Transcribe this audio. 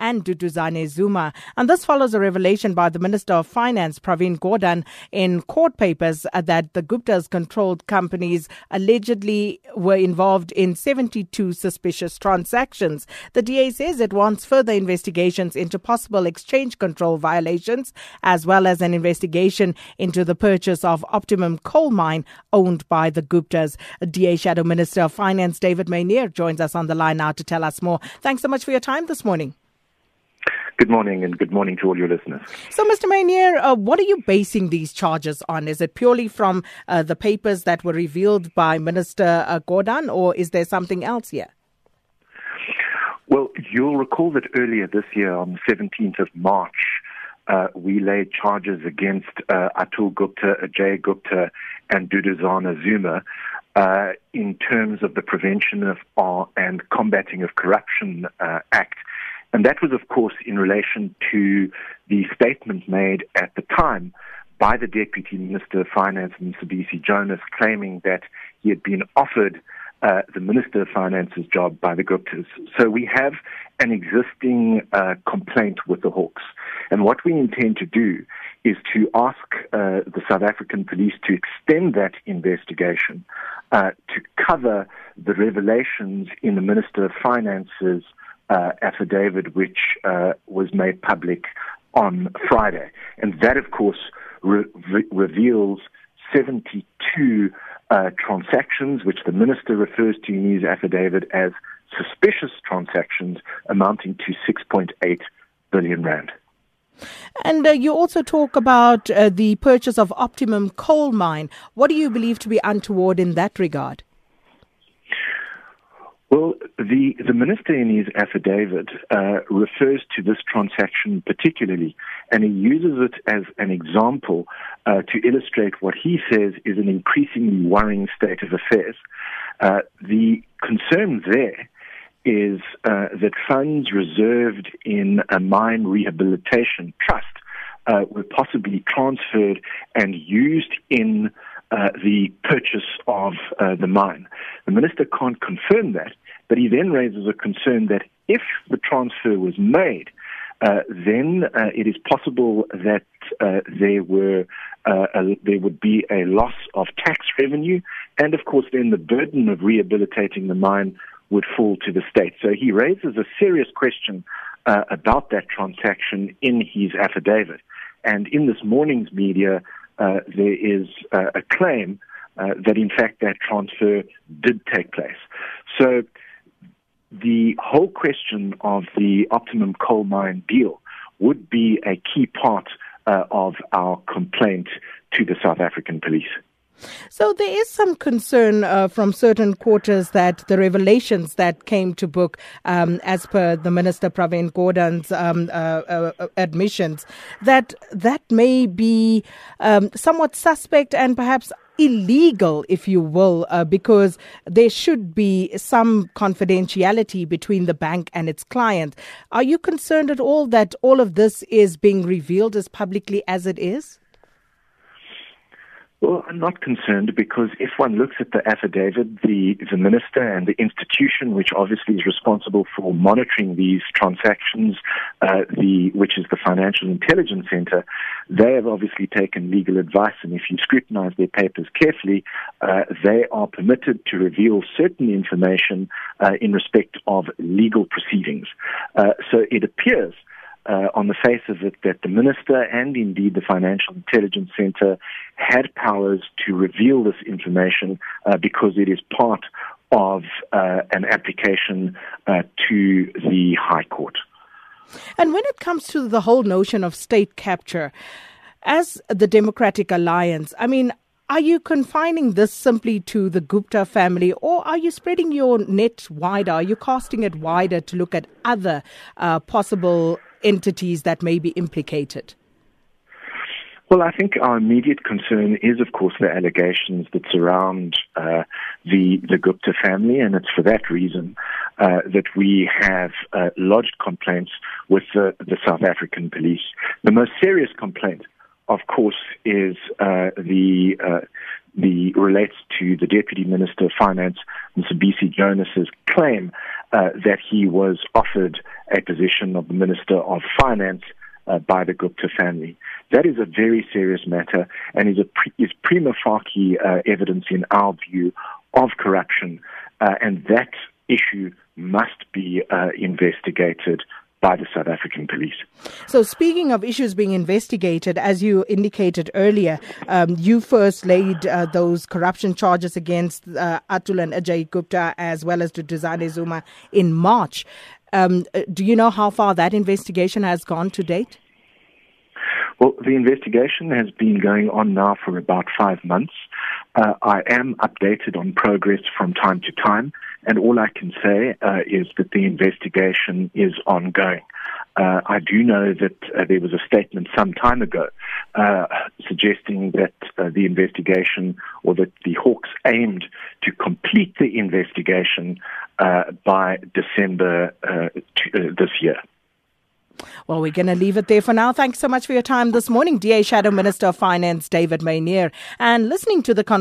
and Duduzane Zuma. And this follows a revelation by the Minister of Finance, Pravin Gordhan, in court papers that the Gupta's controlled companies allegedly were involved in 72 suspicious transactions. The DA says it wants further investigations into possible exchange control violations, as well as an investigation into the purchase of Optimum coal mine owned by the Guptas. DA Shadow Minister of Finance David Maynier joins us on the line now to tell us more. Thanks so much for your time this morning. Good morning, and good morning to all your listeners. So, Mr. Maynier, uh, what are you basing these charges on? Is it purely from uh, the papers that were revealed by Minister uh, Gordhan, or is there something else here? Well, you'll recall that earlier this year, on the 17th of March, uh, we laid charges against uh, Atul Gupta, Ajay Gupta, and Duduzane Zuma uh, in terms of the Prevention of uh, and Combating of Corruption uh, Act. And that was, of course, in relation to the statement made at the time by the Deputy Minister of Finance, Mcebisi Jonas, claiming that he had been offered uh, the Minister of Finance's job by the Guptas. So we have an existing uh, complaint with the Hawks. And what we intend to do is to ask uh, the South African police to extend that investigation uh, to cover the revelations in the Minister of Finance's uh, affidavit, which uh, was made public on Friday. And that, of course, re- re- reveals 72 uh, transactions, which the minister refers to in his affidavit as suspicious transactions amounting to 6.8 billion rand. And uh, you also talk about uh, the purchase of Optimum coal mine. What do you believe to be untoward in that regard? Well, the, the minister in his affidavit uh, refers to this transaction particularly, and he uses it as an example uh, to illustrate what he says is an increasingly worrying state of affairs. Uh, the concern there is uh, that funds reserved in a mine rehabilitation trust uh, were possibly transferred and used in uh, the purchase of uh, the mine. The minister can't confirm that, but he then raises a concern that if the transfer was made, uh, then uh, it is possible that uh, there were a, there would be a loss of tax revenue, and of course, then the burden of rehabilitating the mine would fall to the state. So he raises a serious question about that transaction in his affidavit, and in this morning's media, Uh, there is uh, a claim uh, that in fact that transfer did take place. So the whole question of the optimum coal mine deal would be a key part uh, of our complaint to the South African police. So there is some concern uh, from certain quarters that the revelations that came to book, um, as per the Minister Pravin Gordhan's um, uh, uh, admissions, that that may be um, somewhat suspect and perhaps illegal, if you will, uh, because there should be some confidentiality between the bank and its client. Are you concerned at all that all of this is being revealed as publicly as it is? Well, I'm not concerned because if one looks at the affidavit, the, the minister and the institution, which obviously is responsible for monitoring these transactions, uh, the which is the Financial Intelligence Center, they have obviously taken legal advice, and if you scrutinize their papers carefully, uh, they are permitted to reveal certain information uh, in respect of legal proceedings. Uh, so it appears uh, on the face of it that the minister and indeed the Financial Intelligence Center had powers to reveal this information uh, because it is part of uh, an application uh, to the High Court. And when it comes to the whole notion of state capture, as the Democratic Alliance, I mean, are you confining this simply to the Gupta family, or are you spreading your net wider? Are you casting it wider to look at other uh, possible entities that may be implicated? Well, I think our immediate concern is, of course, the allegations that surround uh, the the Gupta family, and it's for that reason uh, that we have uh, lodged complaints with the, the South African police. The most serious complaint of course, is uh, the uh, the relates to the Deputy Minister of Finance, Mcebisi Jonas's claim uh, that he was offered a position of the Minister of Finance uh, by the Gupta family. That is a very serious matter and is, a pre- is prima facie uh, evidence, in our view, of corruption, uh, and that issue must be uh, investigated by the South African police. So, speaking of issues being investigated, as you indicated earlier, um, you first laid uh, those corruption charges against uh, Atul and Ajay Gupta as well as Duduzane Zuma in March. Um, uh, do you know how far that investigation has gone to date? Well, the investigation has been going on now for about five months. Uh, I am updated on progress from time to time, and all I can say uh, is that the investigation is ongoing. Uh, I do know that uh, there was a statement some time ago uh, suggesting that uh, the investigation or that the Hawks aimed to complete the investigation by December to, this year. Well, we're going to leave it there for now. Thanks so much for your time this morning, DA Shadow Minister of Finance David Maynier, and listening to the con-